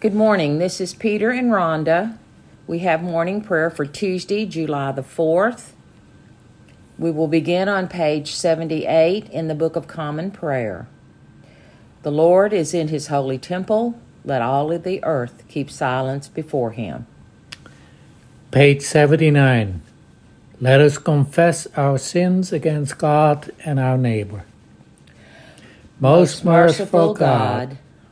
Good morning. This is Peter and Rhonda. We have morning prayer for Tuesday, July the 4th. We will begin on page 78 in the Book of Common Prayer. The Lord is in his holy temple. Let all of the earth keep silence before him. Page 79. Let us confess our sins against God and our neighbor. Most merciful God,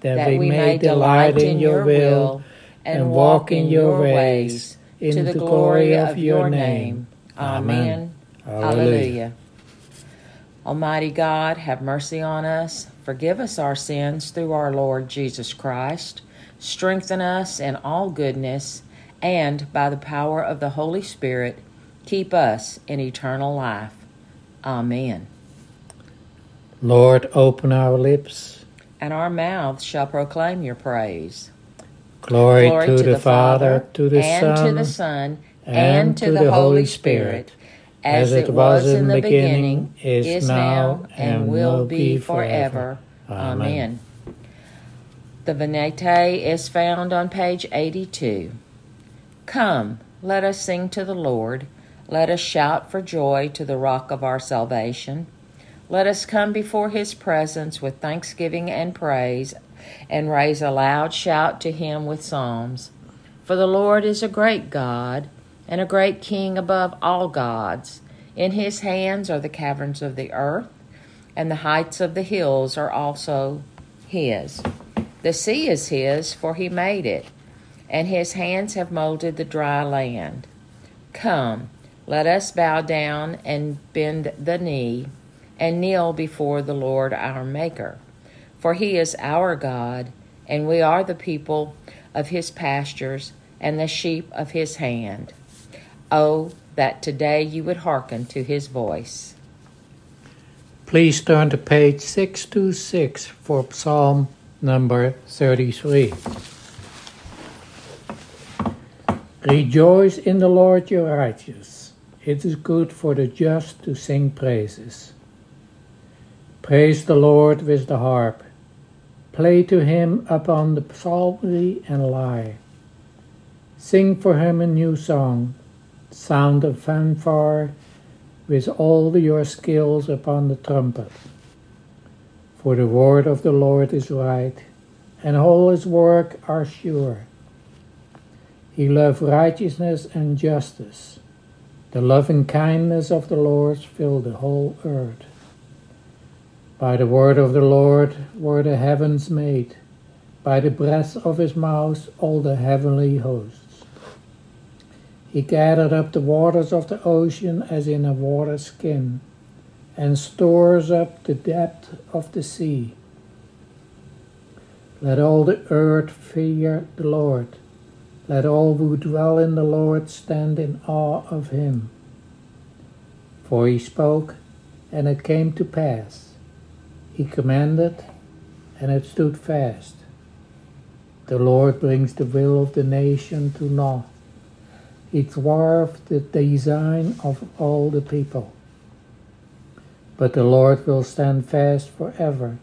that we may delight in your will and walk in your ways, in the glory of your name. Amen. Alleluia. Almighty God, have mercy on us. Forgive us our sins through our Lord Jesus Christ. Strengthen us in all goodness, and by the power of the Holy Spirit, keep us in eternal life. Amen. Lord, open our lips and our mouths shall proclaim your praise. Glory, Glory to, to, the, the Father, to the and Son, to the Son, and, and to, the Holy Spirit, as it was in the beginning, is now, and will be forever. Amen. The Venite is found on page 82. Come, let us sing to the Lord. Let us shout for joy to the rock of our salvation. Let us come before his presence with thanksgiving and praise and raise a loud shout to him with psalms. For the Lord is a great God and a great King above all gods. In his hands are the caverns of the earth, and the heights of the hills are also his. The sea is his, for he made it, and his hands have molded the dry land. Come, let us bow down and bend the knee and kneel before the Lord our Maker. For he is our God, and we are the people of his pastures and the sheep of his hand. Oh, that today you would hearken to his voice. Please turn to page 626 for Psalm number 33. Rejoice in the Lord, you righteous. It is good for the just to sing praises. Praise the Lord with the harp. Play to him upon the psaltery and lyre. Sing for him a new song, sound of fanfare, with all your skills upon the trumpet. For the word of the Lord is right, and all his work are sure. He loved righteousness and justice. The loving kindness of the Lord fill the whole earth. By the word of the Lord were the heavens made, by the breath of his mouth all the heavenly hosts. He gathered up the waters of the ocean as in a water skin, and stores up the depth of the sea. Let all the earth fear the Lord. Let all who dwell in the Lord stand in awe of him. For he spoke, and it came to pass he commanded, and it stood fast. The Lord brings the will of the nation to naught. He thwarts the design of all the people. But the Lord will stand fast forever,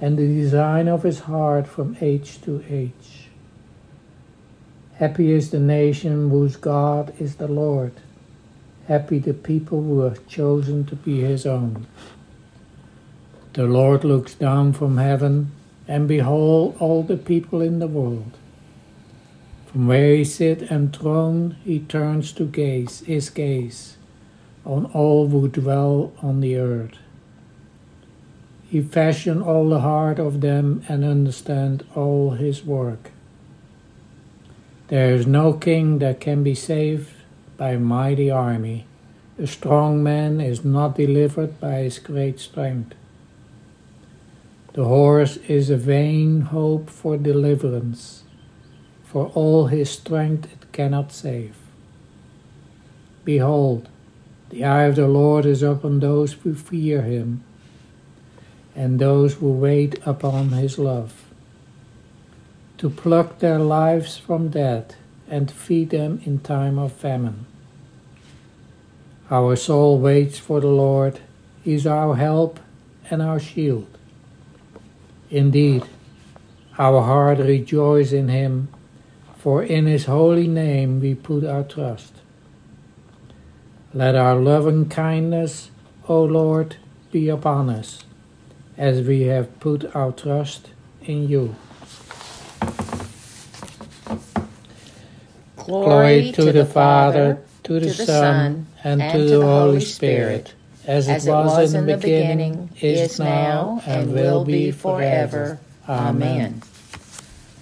and the design of his heart from age to age. Happy is the nation whose God is the Lord. Happy the people who are chosen to be his own. The Lord looks down from heaven, and behold all the people in the world. From where he sits enthroned, he turns to gaze his gaze on all who dwell on the earth. He fashioned all the heart of them and understand all his work. There is no king that can be saved by a mighty army. A strong man is not delivered by his great strength. The horse is a vain hope for deliverance. for all his strength it cannot save. Behold, the eye of the Lord is upon those who fear him, and those who wait upon his love, to pluck their lives from death and feed them in time of famine. Our soul waits for the Lord, he is our help and our shield. Indeed, our heart rejoices in him, for in his holy name we put our trust. Let our loving kindness, O Lord, be upon us, as we have put our trust in you. Glory, to, the Father, to the, Son, and, to the Holy Spirit, as it was in the beginning, is now, and will be forever. Amen.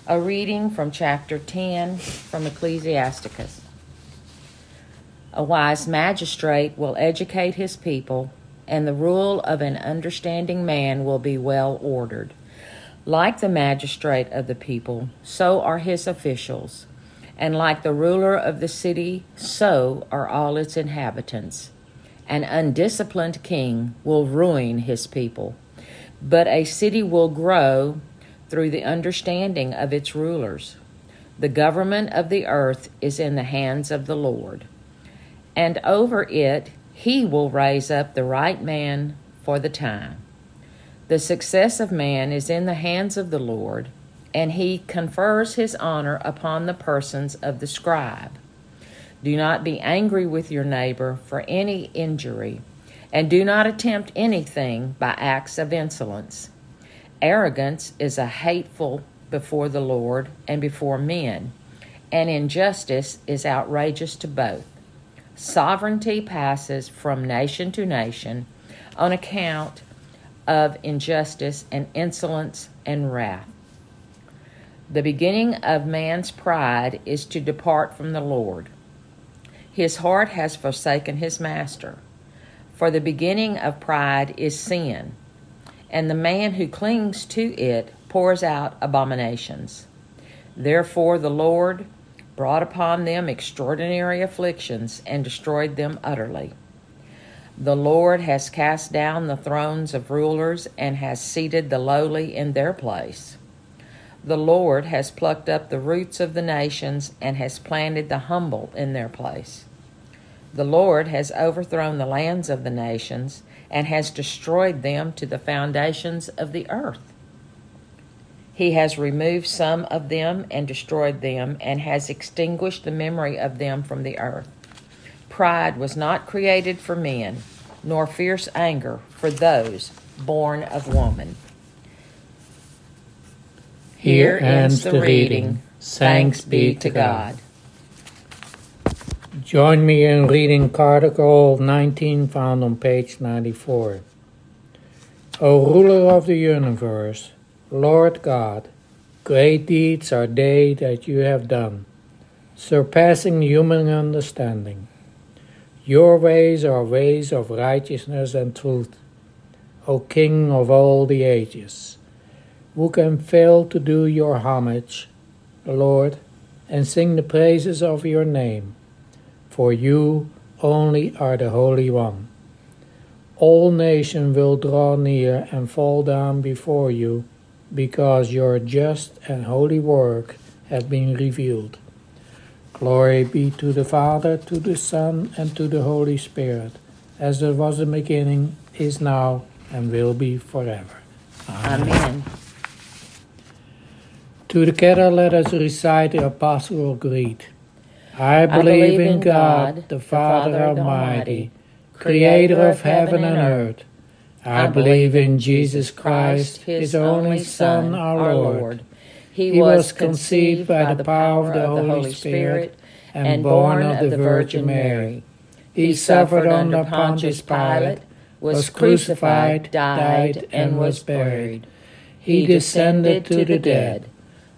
A reading from chapter 10 from Ecclesiasticus. A wise magistrate will educate his people, and the rule of an understanding man will be well ordered. Like the magistrate of the people, so are his officials, and like the ruler of the city, so are all its inhabitants. An undisciplined king will ruin his people, but a city will grow through the understanding of its rulers. The government of the earth is in the hands of the Lord and over it he will raise up the right man for the time. The success of man is in the hands of the Lord, and he confers his honor upon the persons of the scribe. Do not be angry with your neighbor for any injury, and do not attempt anything by acts of insolence. Arrogance is a hateful before the Lord and before men, and injustice is outrageous to both. Sovereignty passes from nation to nation on account of injustice and insolence and wrath. The beginning of man's pride is to depart from the Lord. His heart has forsaken his master. For the beginning of pride is sin, and the man who clings to it pours out abominations. Therefore, the Lord brought upon them extraordinary afflictions, and destroyed them utterly. The Lord has cast down the thrones of rulers and has seated the lowly in their place. The Lord has plucked up the roots of the nations and has planted the humble in their place. The Lord has overthrown the lands of the nations and has destroyed them to the foundations of the earth. He has removed some of them and destroyed them, and has extinguished the memory of them from the earth. Pride was not created for men, nor fierce anger for those born of woman. Here ends the reading. Thanks be to God. Join me in reading Canticle 19 found on page 94. O ruler of the universe, Lord God, great deeds are they that you have done, surpassing human understanding. Your ways are ways of righteousness and truth, O King of all the ages. Who can fail to do your homage, Lord, and sing the praises of your name? For you only are the Holy One. All nations will draw near and fall down before you because your just and holy work has been revealed. Glory be to the Father, to the Son, and to the Holy Spirit, as it was in the beginning, is now, and will be forever. Amen. Amen. Together let us recite the Apostle Creed. I believe, I believe in God, God the Father, Father Almighty, creator of heaven and earth I believe in Jesus Christ, his only Son, our Lord. He was conceived by the power of the Holy Spirit and born of the Virgin Mary. He suffered under Pontius Pilate, was crucified, died, and was buried. He descended to the dead.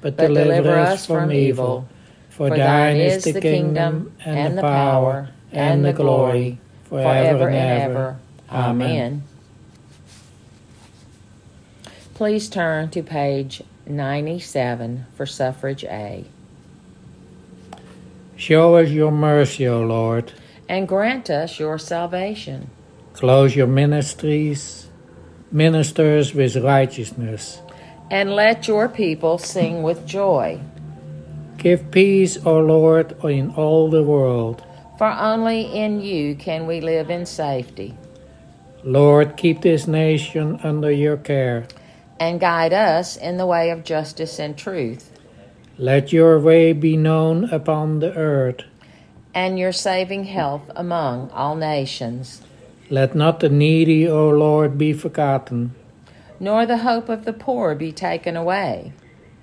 but deliver us from evil. For thine is the kingdom, and the power, and the glory, forever and ever. Amen. Please turn to page 97 for suffrage A. Show us your mercy, O Lord. And grant us your salvation. Close your ministries, ministers with righteousness and let your people sing with joy. Give peace, O Lord, in all the world. For only in you can we live in safety. Lord, keep this nation under your care. And guide us in the way of justice and truth. Let your way be known upon the earth. And your saving health among all nations. Let not the needy, O Lord, be forgotten nor the hope of the poor be taken away.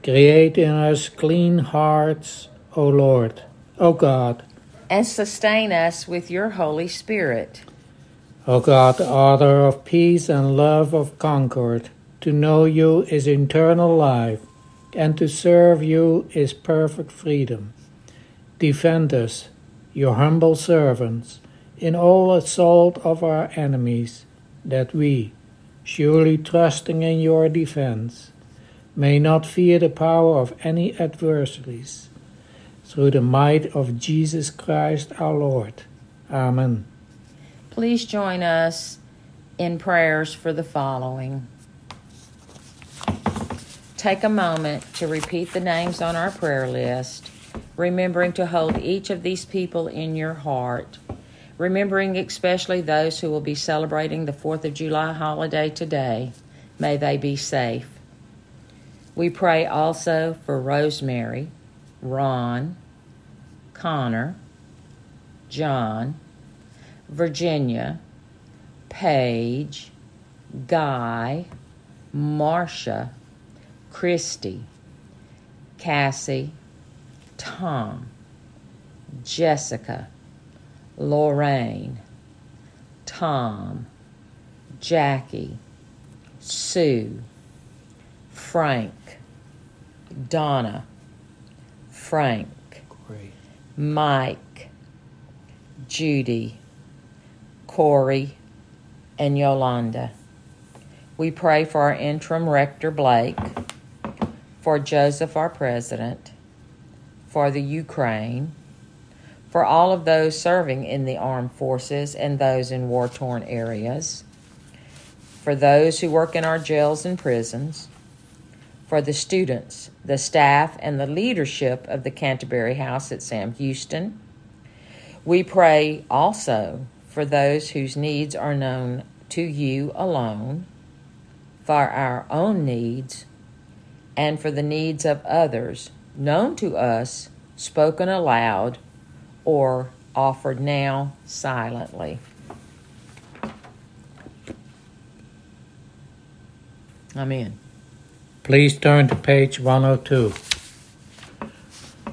Create in us clean hearts, O Lord, O God. And sustain us with your Holy Spirit. O God, author of peace and love of concord, to know you is eternal life, and to serve you is perfect freedom. Defend us, your humble servants, in all assault of our enemies, that we, surely trusting in your defense, may not fear the power of any adversaries. Through the might of Jesus Christ our Lord. Amen. Please join us in prayers for the following. Take a moment to repeat the names on our prayer list, remembering to hold each of these people in your heart remembering especially those who will be celebrating the 4th of July holiday today. May they be safe. We pray also for Rosemary, Ron, Connor, John, Virginia, Paige, Guy, Marcia, Christy, Cassie, Tom, Jessica, Lorraine, Tom, Jackie, Sue, Frank, Donna, Frank, Great. Mike, Judy, Corey, and Yolanda. We pray for our interim rector, Blake, for Joseph, our president, for the Ukraine, for all of those serving in the armed forces and those in war torn areas, for those who work in our jails and prisons, for the students, the staff, and the leadership of the Canterbury House at Sam Houston. We pray also for those whose needs are known to you alone, for our own needs, and for the needs of others known to us, spoken aloud or offered now silently. Amen. Please turn to page 102.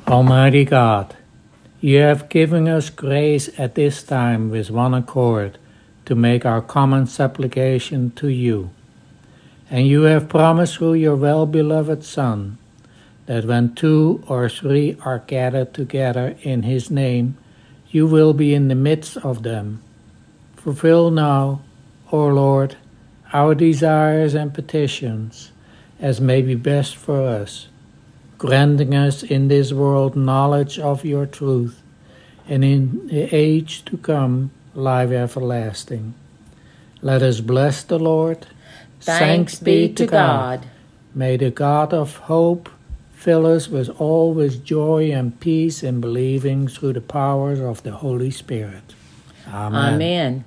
Almighty God, you have given us grace at this time with one accord to make our common supplication to you. And you have promised through your well beloved Son that when two or three are gathered together in his name, you will be in the midst of them. Fulfill now, O Lord, our desires and petitions as may be best for us, granting us in this world knowledge of your truth, and in the age to come life everlasting. Let us bless the Lord. Thanks, Thanks be to God. May the God of hope Fill us with always joy and peace in believing through the powers of the Holy Spirit. Amen. Amen.